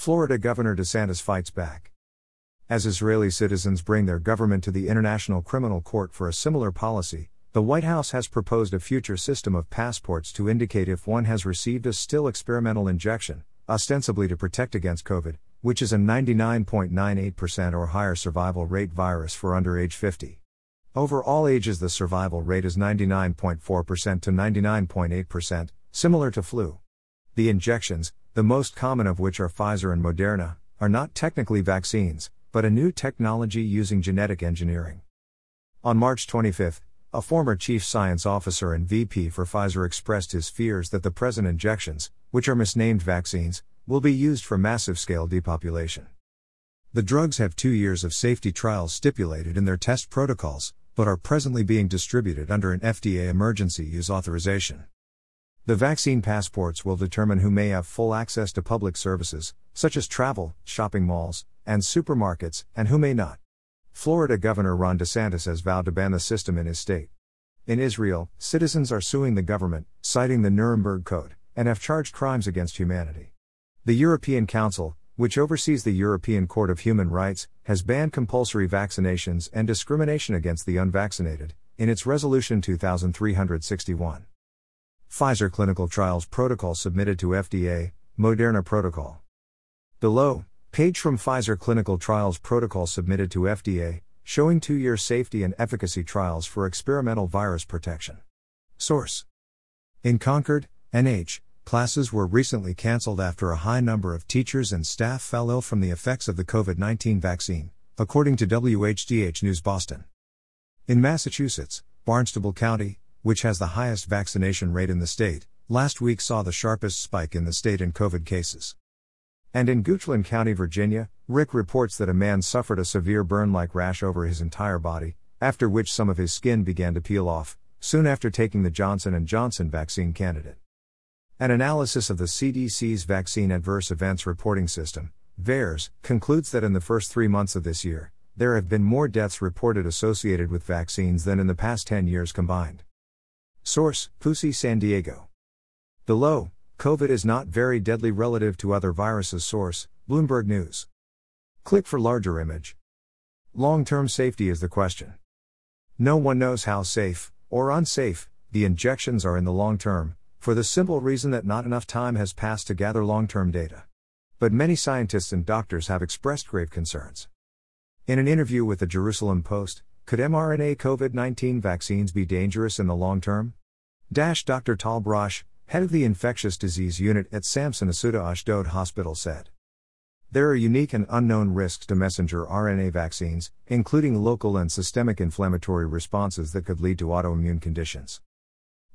Florida Governor DeSantis fights back. As Israeli citizens bring their government to the International Criminal Court for a similar policy, the White House has proposed a future system of passports to indicate if one has received a still experimental injection, ostensibly to protect against COVID, which is a 99.98% or higher survival rate virus for under age 50. Over all ages, the survival rate is 99.4% to 99.8%, similar to flu. The injections, the most common of which are Pfizer and Moderna, are not technically vaccines, but a new technology using genetic engineering. On March 25, a former chief science officer and VP for Pfizer expressed his fears that the present injections, which are misnamed vaccines, will be used for massive scale depopulation. The drugs have two years of safety trials stipulated in their test protocols, but are presently being distributed under an FDA emergency use authorization. The vaccine passports will determine who may have full access to public services, such as travel, shopping malls, and supermarkets, and who may not. Florida Governor Ron DeSantis has vowed to ban the system in his state. In Israel, citizens are suing the government, citing the Nuremberg Code, and have charged crimes against humanity. The European Council, which oversees the European Court of Human Rights, has banned compulsory vaccinations and discrimination against the unvaccinated, in its Resolution 2361. Pfizer clinical trials protocol submitted to FDA, Moderna protocol. Below, page from Pfizer clinical trials protocol submitted to FDA, showing two year safety and efficacy trials for experimental virus protection. Source In Concord, NH, classes were recently cancelled after a high number of teachers and staff fell ill from the effects of the COVID 19 vaccine, according to WHDH News Boston. In Massachusetts, Barnstable County, which has the highest vaccination rate in the state, last week saw the sharpest spike in the state in COVID cases. And in Goochland County, Virginia, Rick reports that a man suffered a severe burn like rash over his entire body, after which some of his skin began to peel off, soon after taking the Johnson & Johnson vaccine candidate. An analysis of the CDC's Vaccine Adverse Events Reporting System, VAERS, concludes that in the first three months of this year, there have been more deaths reported associated with vaccines than in the past 10 years combined. Source PUSI San Diego. Below, COVID is not very deadly relative to other viruses. Source Bloomberg News. Click for larger image. Long term safety is the question. No one knows how safe, or unsafe, the injections are in the long term, for the simple reason that not enough time has passed to gather long term data. But many scientists and doctors have expressed grave concerns. In an interview with the Jerusalem Post, could mRNA COVID 19 vaccines be dangerous in the long term? Dash Dr. Tal Brosh, head of the infectious disease unit at Samson Assuta Ashdod Hospital, said. There are unique and unknown risks to messenger RNA vaccines, including local and systemic inflammatory responses that could lead to autoimmune conditions.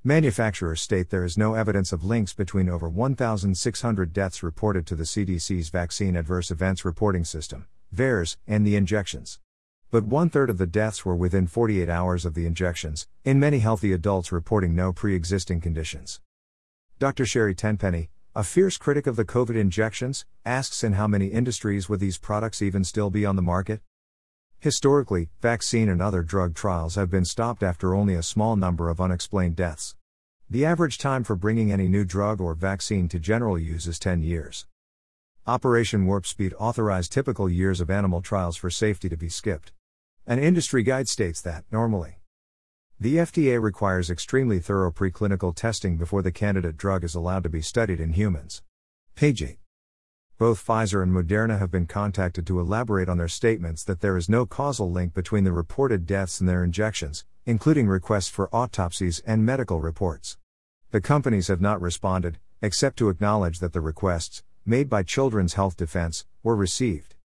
Manufacturers state there is no evidence of links between over 1,600 deaths reported to the CDC's Vaccine Adverse Events Reporting System, VAERS, and the injections. But one third of the deaths were within 48 hours of the injections, in many healthy adults reporting no pre existing conditions. Dr. Sherry Tenpenny, a fierce critic of the COVID injections, asks in how many industries would these products even still be on the market? Historically, vaccine and other drug trials have been stopped after only a small number of unexplained deaths. The average time for bringing any new drug or vaccine to general use is 10 years. Operation Warp Speed authorized typical years of animal trials for safety to be skipped. An industry guide states that, normally, the FDA requires extremely thorough preclinical testing before the candidate drug is allowed to be studied in humans. Page 8. Both Pfizer and Moderna have been contacted to elaborate on their statements that there is no causal link between the reported deaths and their injections, including requests for autopsies and medical reports. The companies have not responded, except to acknowledge that the requests, made by Children's Health Defense, were received.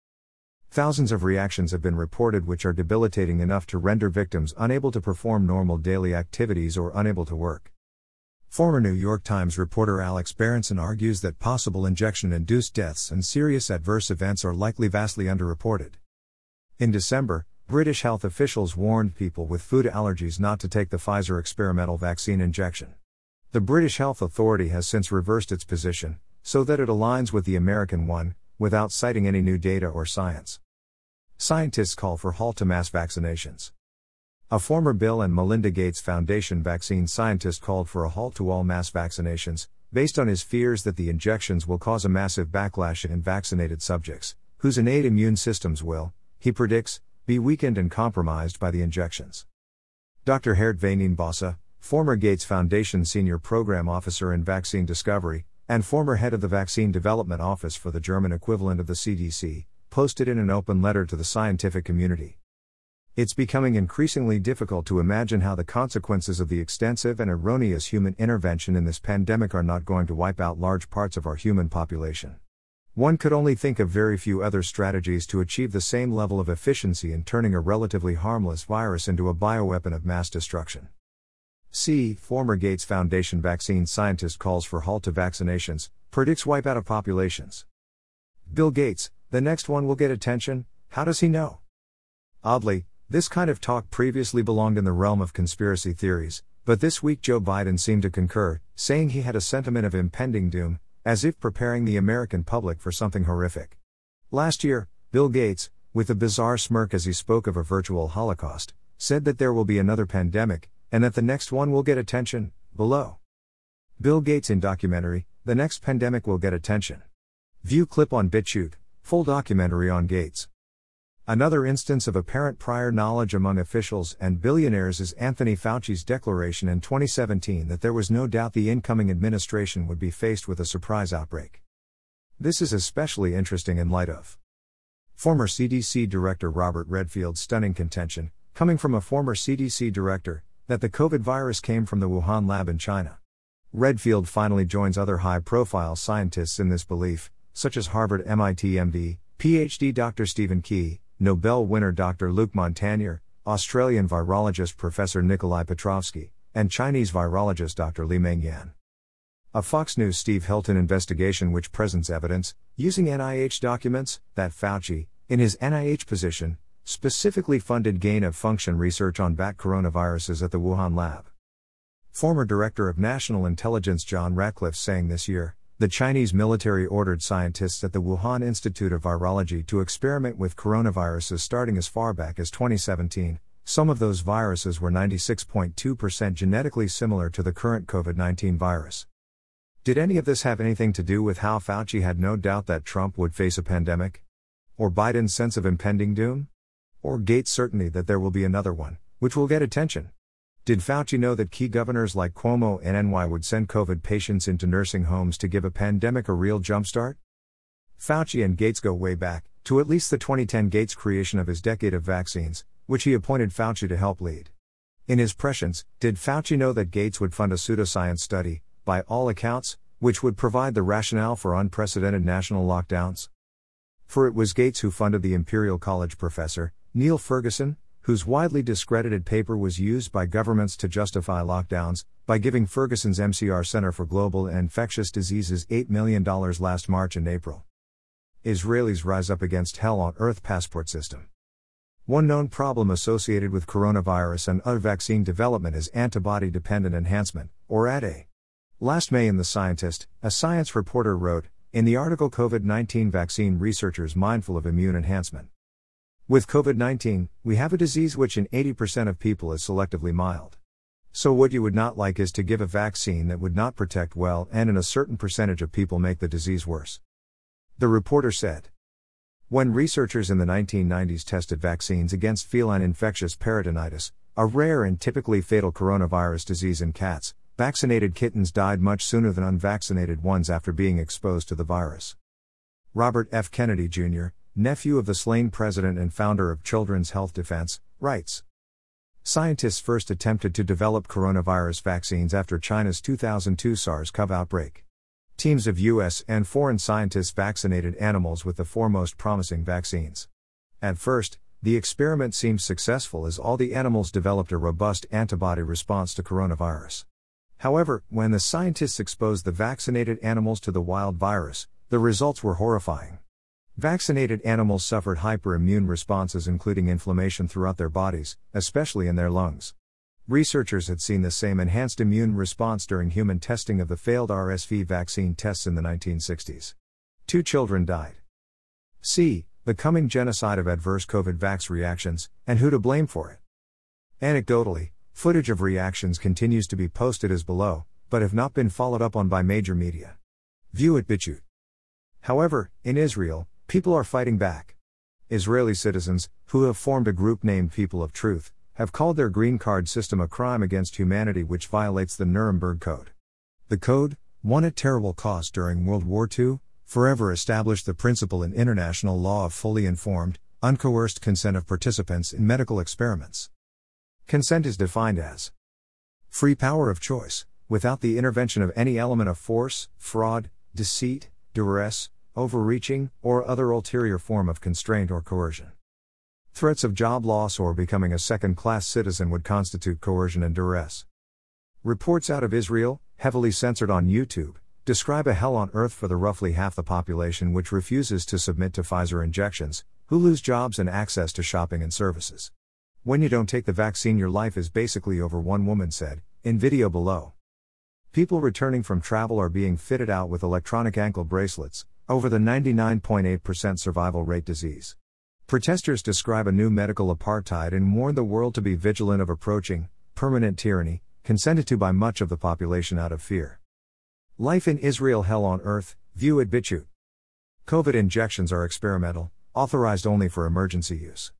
Thousands of reactions have been reported which are debilitating enough to render victims unable to perform normal daily activities or unable to work. Former New York Times reporter Alex Berenson argues that possible injection induced deaths and serious adverse events are likely vastly underreported. In December, British health officials warned people with food allergies not to take the Pfizer experimental vaccine injection. The British Health Authority has since reversed its position, so that it aligns with the American one, without citing any new data or science. Scientists call for halt to mass vaccinations. A former Bill and Melinda Gates Foundation vaccine scientist called for a halt to all mass vaccinations, based on his fears that the injections will cause a massive backlash in vaccinated subjects, whose innate immune systems will, he predicts, be weakened and compromised by the injections. Dr. Geert Veenendaal, former Gates Foundation Senior Program Officer in Vaccine Discovery, and former head of the Vaccine Development Office for the German equivalent of the CDC, posted in an open letter to the scientific community. It's becoming increasingly difficult to imagine how the consequences of the extensive and erroneous human intervention in this pandemic are not going to wipe out large parts of our human population. One could only think of very few other strategies to achieve the same level of efficiency in turning a relatively harmless virus into a bioweapon of mass destruction. C. Former Gates Foundation vaccine scientist calls for halt to vaccinations, predicts wipeout of populations. Bill Gates, the next one will get attention, how does he know? Oddly, this kind of talk previously belonged in the realm of conspiracy theories, but this week Joe Biden seemed to concur, saying he had a sentiment of impending doom, as if preparing the American public for something horrific. Last year, Bill Gates, with a bizarre smirk as he spoke of a virtual Holocaust, said that there will be another pandemic, and that the next one will get attention, below. Bill Gates in documentary, The Next Pandemic Will Get Attention. View clip on BitChute, full documentary on Gates. Another instance of apparent prior knowledge among officials and billionaires is Anthony Fauci's declaration in 2017 that there was no doubt the incoming administration would be faced with a surprise outbreak. This is especially interesting in light of former CDC Director Robert Redfield's stunning contention, coming from a former CDC director, that the COVID virus came from the Wuhan lab in China. Redfield finally joins other high profile scientists in this belief, such as Harvard MIT MD, PhD Dr. Steven Quay, Nobel winner Dr. Luc Montagnier, Australian virologist Professor Nikolai Petrovsky, and Chinese virologist Dr. Li Mengyan. A Fox News Steve Hilton investigation which presents evidence, using NIH documents, that Fauci, in his NIH position, specifically funded gain of function research on bat coronaviruses at the Wuhan lab. Former Director of National Intelligence John Ratcliffe saying this year, the Chinese military ordered scientists at the Wuhan Institute of Virology to experiment with coronaviruses starting as far back as 2017. Some of those viruses were 96.2% genetically similar to the current COVID 19 virus. Did any of this have anything to do with how Fauci had no doubt that Trump would face a pandemic? Or Biden's sense of impending doom? Or Gates' certainty that there will be another one, which will get attention? Did Fauci know that key governors like Cuomo and NY would send COVID patients into nursing homes to give a pandemic a real jumpstart? Fauci and Gates go way back, to at least the 2010 Gates creation of his decade of vaccines, which he appointed Fauci to help lead. In his prescience, did Fauci know that Gates would fund a pseudoscience study, by all accounts, which would provide the rationale for unprecedented national lockdowns? For it was Gates who funded the Imperial College professor, Neil Ferguson, whose widely discredited paper was used by governments to justify lockdowns, by giving Ferguson's MCR Center for Global and Infectious Diseases $8 million last March and April. Israelis rise up against hell on earth passport system. One known problem associated with coronavirus and other vaccine development is antibody dependent enhancement, or ADE. Last May in The Scientist, a science reporter wrote, in the article COVID 19 vaccine researchers mindful of immune enhancement. With COVID 19, we have a disease which in 80% of people is selectively mild. So, what you would not like is to give a vaccine that would not protect well and in a certain percentage of people make the disease worse. The reporter said. When researchers in the 1990s tested vaccines against feline infectious peritonitis, a rare and typically fatal coronavirus disease in cats, vaccinated kittens died much sooner than unvaccinated ones after being exposed to the virus. Robert F. Kennedy Jr., nephew of the slain president and founder of Children's Health Defense, writes Scientists first attempted to develop coronavirus vaccines after China's 2002 SARS CoV outbreak. Teams of U.S. and foreign scientists vaccinated animals with the foremost promising vaccines. At first, the experiment seemed successful as all the animals developed a robust antibody response to coronavirus. However, when the scientists exposed the vaccinated animals to the wild virus, the results were horrifying. Vaccinated animals suffered hyperimmune responses, including inflammation throughout their bodies, especially in their lungs. Researchers had seen the same enhanced immune response during human testing of the failed RSV vaccine tests in the 1960s. Two children died. C. The coming genocide of adverse COVID vax reactions, and who to blame for it. Anecdotally, footage of reactions continues to be posted as below, but have not been followed up on by major media. View at BitChute. However, in Israel, people are fighting back. Israeli citizens, who have formed a group named People of Truth, have called their green card system a crime against humanity which violates the Nuremberg Code. The code, won at terrible cost during World War II, forever established the principle in international law of fully informed, uncoerced consent of participants in medical experiments. Consent is defined as free power of choice, without the intervention of any element of force, fraud, deceit, duress, overreaching, or other ulterior form of constraint or coercion. Threats of job loss or becoming a second class citizen would constitute coercion and duress. Reports out of Israel, heavily censored on YouTube, describe a hell on earth for the roughly half the population which refuses to submit to Pfizer injections, who lose jobs and access to shopping and services. When you don't take the vaccine, your life is basically over, one woman said, in video below. People returning from travel are being fitted out with electronic ankle bracelets, over the 99.8% survival rate disease. Protesters describe a new medical apartheid and warn the world to be vigilant of approaching, permanent tyranny, consented to by much of the population out of fear. Life in Israel Hell on Earth, view at BitChute. COVID injections are experimental, authorized only for emergency use.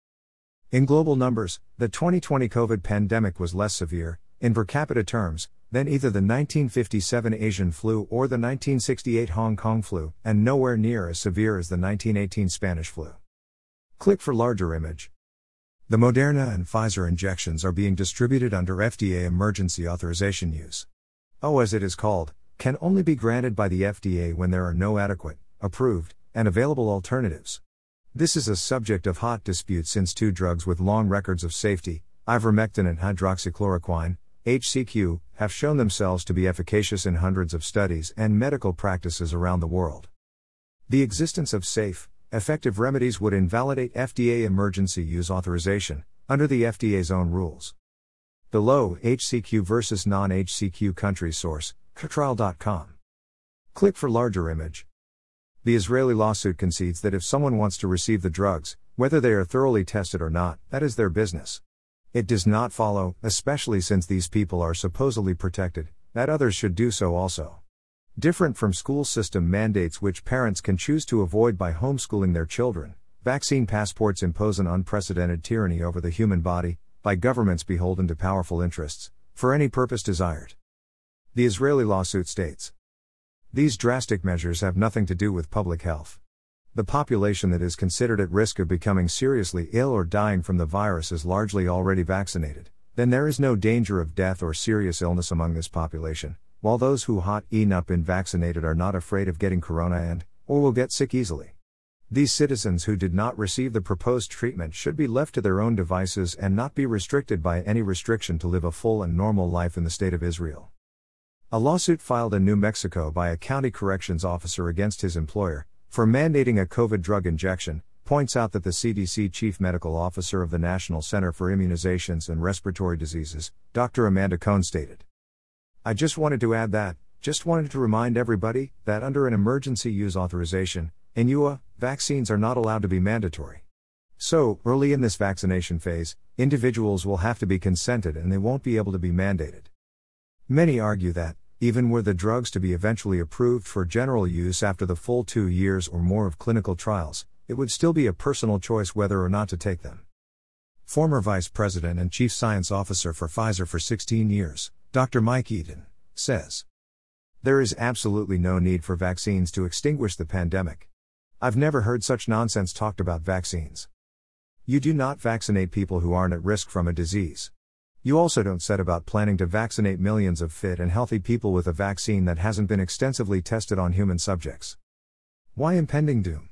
In global numbers, the 2020 COVID pandemic was less severe, in per capita terms, than either the 1957 Asian flu or the 1968 Hong Kong flu, and nowhere near as severe as the 1918 Spanish flu. Click for larger image. The Moderna and Pfizer injections are being distributed under FDA emergency authorization use. Oh, as it is called, can only be granted by the FDA when there are no adequate, approved, and available alternatives. This is a subject of hot dispute since two drugs with long records of safety, ivermectin and hydroxychloroquine, HCQ, have shown themselves to be efficacious in hundreds of studies and medical practices around the world. The existence of safe, effective remedies would invalidate FDA emergency use authorization, under the FDA's own rules. Below HCQ versus non HCQ country source, ClinicalTrials.com. Click for larger image. The Israeli lawsuit concedes that if someone wants to receive the drugs, whether they are thoroughly tested or not, that is their business. It does not follow, especially since these people are supposedly protected, that others should do so also. Different from school system mandates which parents can choose to avoid by homeschooling their children, vaccine passports impose an unprecedented tyranny over the human body, by governments beholden to powerful interests, for any purpose desired. The Israeli lawsuit states These drastic measures have nothing to do with public health. The population that is considered at risk of becoming seriously ill or dying from the virus is largely already vaccinated, then there is no danger of death or serious illness among this population, while those who hot not been vaccinated are not afraid of getting corona and, or will get sick easily. These citizens who did not receive the proposed treatment should be left to their own devices and not be restricted by any restriction to live a full and normal life in the state of Israel. A lawsuit filed in New Mexico by a county corrections officer against his employer, for mandating a COVID drug injection, points out that the CDC chief medical officer of the National Center for Immunizations and Respiratory Diseases, Dr. Amanda Cohn stated. I just wanted to add that, just wanted to remind everybody that under an emergency use authorization, in EUA, vaccines are not allowed to be mandatory. So, early in this vaccination phase, individuals will have to be consented and they won't be able to be mandated. Many argue that, even were the drugs to be eventually approved for general use after the full two years or more of clinical trials, it would still be a personal choice whether or not to take them. Former Vice President and Chief Science Officer for Pfizer for 16 years, Dr. Mike Yeadon, says There is absolutely no need for vaccines to extinguish the pandemic. I've never heard such nonsense talked about vaccines. You do not vaccinate people who aren't at risk from a disease. You also don't set about planning to vaccinate millions of fit and healthy people with a vaccine that hasn't been extensively tested on human subjects. Why impending doom?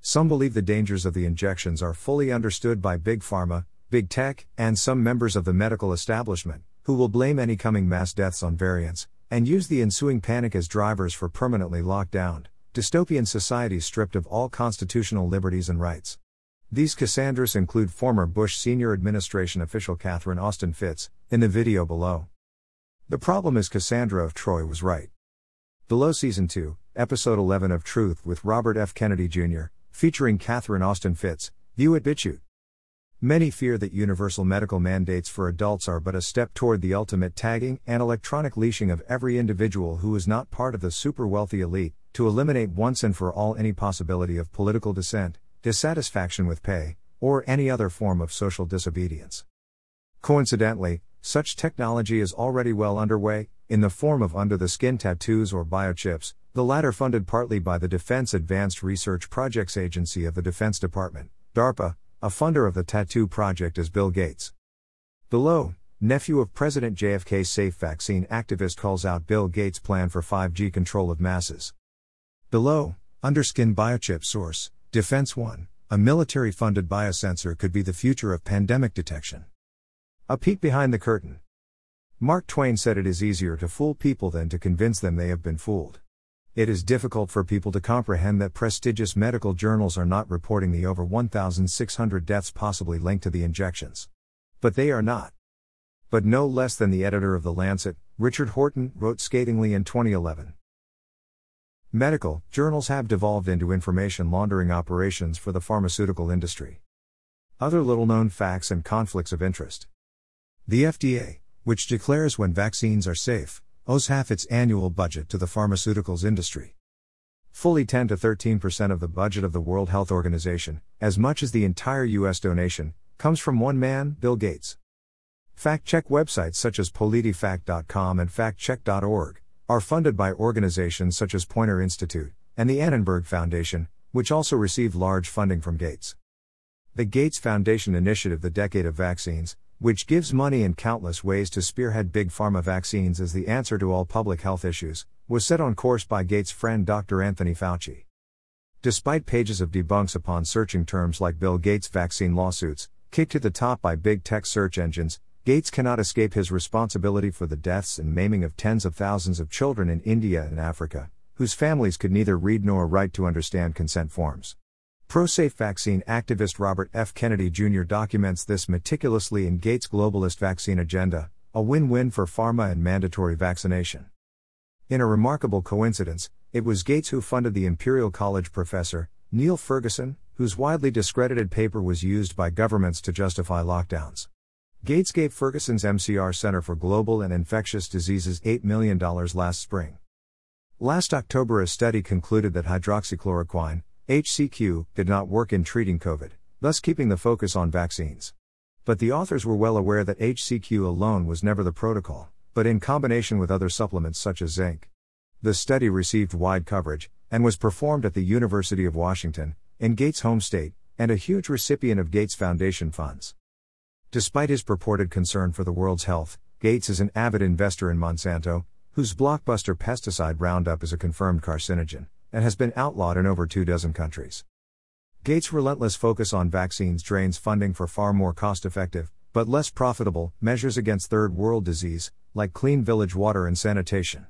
Some believe the dangers of the injections are fully understood by Big Pharma, Big Tech, and some members of the medical establishment, who will blame any coming mass deaths on variants, and use the ensuing panic as drivers for permanently locked down, dystopian societies stripped of all constitutional liberties and rights. These Cassandras include former Bush senior administration official Catherine Austin Fitts, in the video below. The problem is Cassandra of Troy was right. Below Season 2, Episode 11 of Truth with Robert F. Kennedy Jr., featuring Catherine Austin Fitts, view at BitChute. Many fear that universal medical mandates for adults are but a step toward the ultimate tagging and electronic leashing of every individual who is not part of the super wealthy elite, to eliminate once and for all any possibility of political dissent, dissatisfaction with pay, or any other form of social disobedience. Coincidentally, such technology is already well underway, in the form of under the skin tattoos or biochips, the latter funded partly by the Defense Advanced Research Projects Agency of the Defense Department, DARPA, a funder of the tattoo project is Bill Gates. Below, nephew of President JFK safe vaccine activist calls out Bill Gates' plan for 5G control of masses. Below, underskin biochip source, Defense One, a military funded biosensor could be the future of pandemic detection. A peek behind the curtain. Mark Twain said it is easier to fool people than to convince them they have been fooled. It is difficult for people to comprehend that prestigious medical journals are not reporting the over 1,600 deaths possibly linked to the injections. But they are not. But no less than the editor of The Lancet, Richard Horton, wrote scathingly in 2011. Medical journals have devolved into information laundering operations for the pharmaceutical industry. Other little known facts and conflicts of interest. The FDA, which declares when vaccines are safe, owes half its annual budget to the pharmaceuticals industry. Fully 10 to 13% of the budget of the World Health Organization, as much as the entire U.S. donation, comes from one man, Bill Gates. Fact check websites such as PolitiFact.com and FactCheck.org are funded by organizations such as Poynter Institute and the Annenberg Foundation, which also receive large funding from Gates. The Gates Foundation initiative, The Decade of Vaccines, which gives money in countless ways to spearhead big pharma vaccines as the answer to all public health issues, was set on course by Gates' friend Dr. Anthony Fauci. Despite pages of debunks upon searching terms like Bill Gates vaccine lawsuits, kicked to the top by big tech search engines, Gates cannot escape his responsibility for the deaths and maiming of tens of thousands of children in India and Africa, whose families could neither read nor write to understand consent forms. Pro-safe vaccine activist Robert F. Kennedy Jr. documents this meticulously in Gates' globalist vaccine agenda, a win-win for pharma and mandatory vaccination. In a remarkable coincidence, it was Gates who funded the Imperial College professor, Neil Ferguson, whose widely discredited paper was used by governments to justify lockdowns. Gates gave Ferguson's MCR Center for Global and Infectious Diseases $8 million last spring. Last October, a study concluded that hydroxychloroquine, HCQ, did not work in treating COVID, thus keeping the focus on vaccines. But the authors were well aware that HCQ alone was never the protocol, but in combination with other supplements such as zinc. The study received wide coverage, and was performed at the University of Washington, in Gates' home state, and a huge recipient of Gates Foundation funds. Despite his purported concern for the world's health, Gates is an avid investor in Monsanto, whose blockbuster pesticide Roundup is a confirmed carcinogen and has been outlawed in over two dozen countries. Gates' relentless focus on vaccines drains funding for far more cost effective, but less profitable, measures against third world disease, like clean village water and sanitation.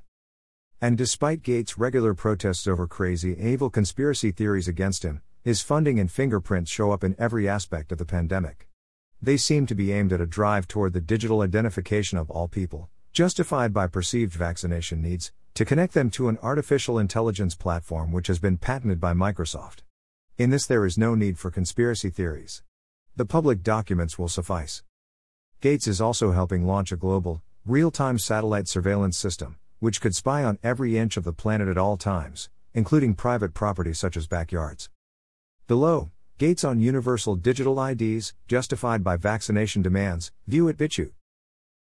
And despite Gates' regular protests over crazy evil conspiracy theories against him, his funding and fingerprints show up in every aspect of the pandemic. They seem to be aimed at a drive toward the digital identification of all people, justified by perceived vaccination needs, to connect them to an artificial intelligence platform which has been patented by Microsoft. In this, there is no need for conspiracy theories. The public documents will suffice. Gates is also helping launch a global, real time satellite surveillance system, which could spy on every inch of the planet at all times, including private property such as backyards. Below, Gates on universal digital IDs, justified by vaccination demands, view at BitChute.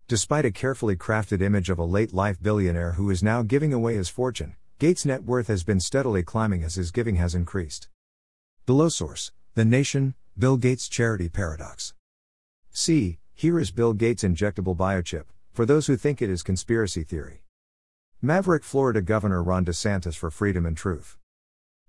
Despite a carefully crafted image of a late life billionaire who is now giving away his fortune, Gates' net worth has been steadily climbing as his giving has increased. Below source The Nation, Bill Gates Charity Paradox. See, here is Bill Gates' injectable biochip, for those who think it is conspiracy theory. Maverick Florida Governor Ron DeSantis for freedom and truth.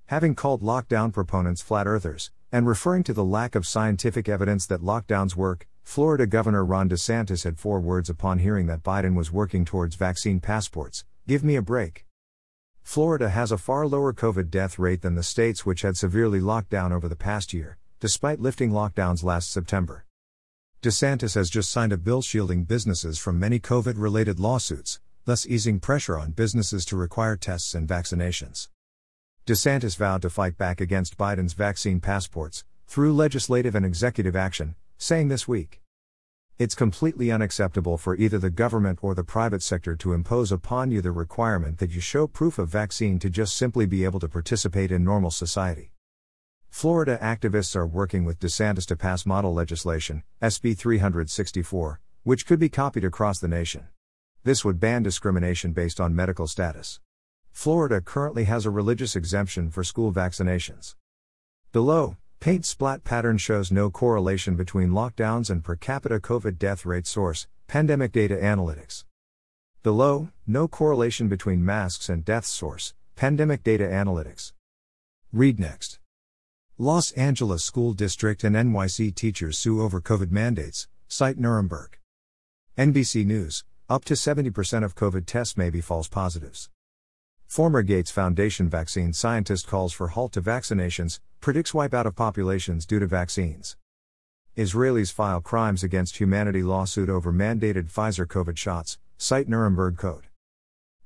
Having called lockdown proponents flat earthers, and referring to the lack of scientific evidence that lockdowns work, Florida Governor Ron DeSantis had four words upon hearing that Biden was working towards vaccine passports give me a break. Florida has a far lower COVID death rate than the states which had severely locked down over the past year, despite lifting lockdowns last September. DeSantis has just signed a bill shielding businesses from many COVID related lawsuits, thus easing pressure on businesses to require tests and vaccinations. DeSantis vowed to fight back against Biden's vaccine passports, through legislative and executive action, saying this week. It's completely unacceptable for either the government or the private sector to impose upon you the requirement that you show proof of vaccine to just simply be able to participate in normal society. Florida activists are working with DeSantis to pass model legislation, SB 364, which could be copied across the nation. This would ban discrimination based on medical status. Florida currently has a religious exemption for school vaccinations. Below, Paint splat pattern shows no correlation between lockdowns and per capita COVID death rate source, Pandemic Data Analytics. Below, no correlation between masks and death source, Pandemic Data Analytics. Read next. Los Angeles School District and NYC teachers sue over COVID mandates, cite Nuremberg. NBC News, up to 70% of COVID tests may be false positives. Former Gates Foundation vaccine scientist calls for halt to vaccinations, predicts wipeout of populations due to vaccines. Israelis file crimes against humanity lawsuit over mandated Pfizer COVID shots, cite Nuremberg Code.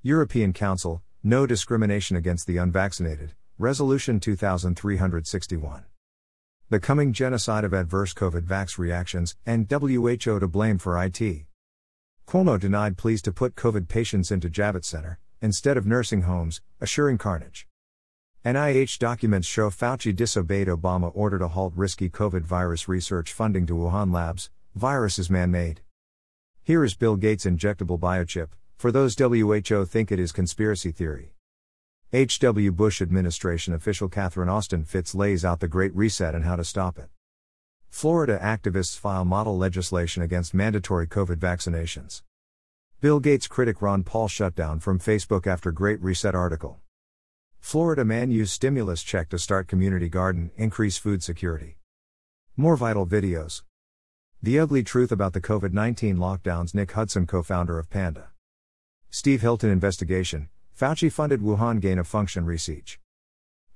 European Council, no discrimination against the unvaccinated, Resolution 2361. The coming genocide of adverse COVID vax reactions, and WHO to blame for IT. Cuomo denied pleas to put COVID patients into Javits Center, instead of nursing homes, assuring carnage. NIH documents show Fauci disobeyed Obama order to halt risky COVID virus research funding to Wuhan labs. Virus is man made. Here is Bill Gates' injectable biochip, for those WHO think it is conspiracy theory. H.W. Bush administration official Catherine Austin Fitts lays out the Great Reset and how to stop it. Florida activists file model legislation against mandatory COVID vaccinations. Bill Gates critic Ron Paul shut down from Facebook after Great Reset article. Florida man use stimulus check to start community garden, increase food security. More vital videos. The ugly truth about the COVID 19 lockdowns. Nick Hudson, co founder of Panda. Steve Hilton investigation Fauci funded Wuhan gain of function research.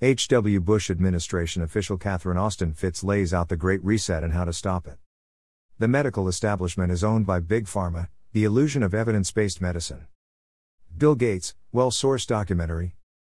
H.W. Bush administration official Catherine Austin Fitts lays out the Great Reset and how to stop it. The medical establishment is owned by Big Pharma, the illusion of evidence based medicine. Bill Gates, well sourced documentary.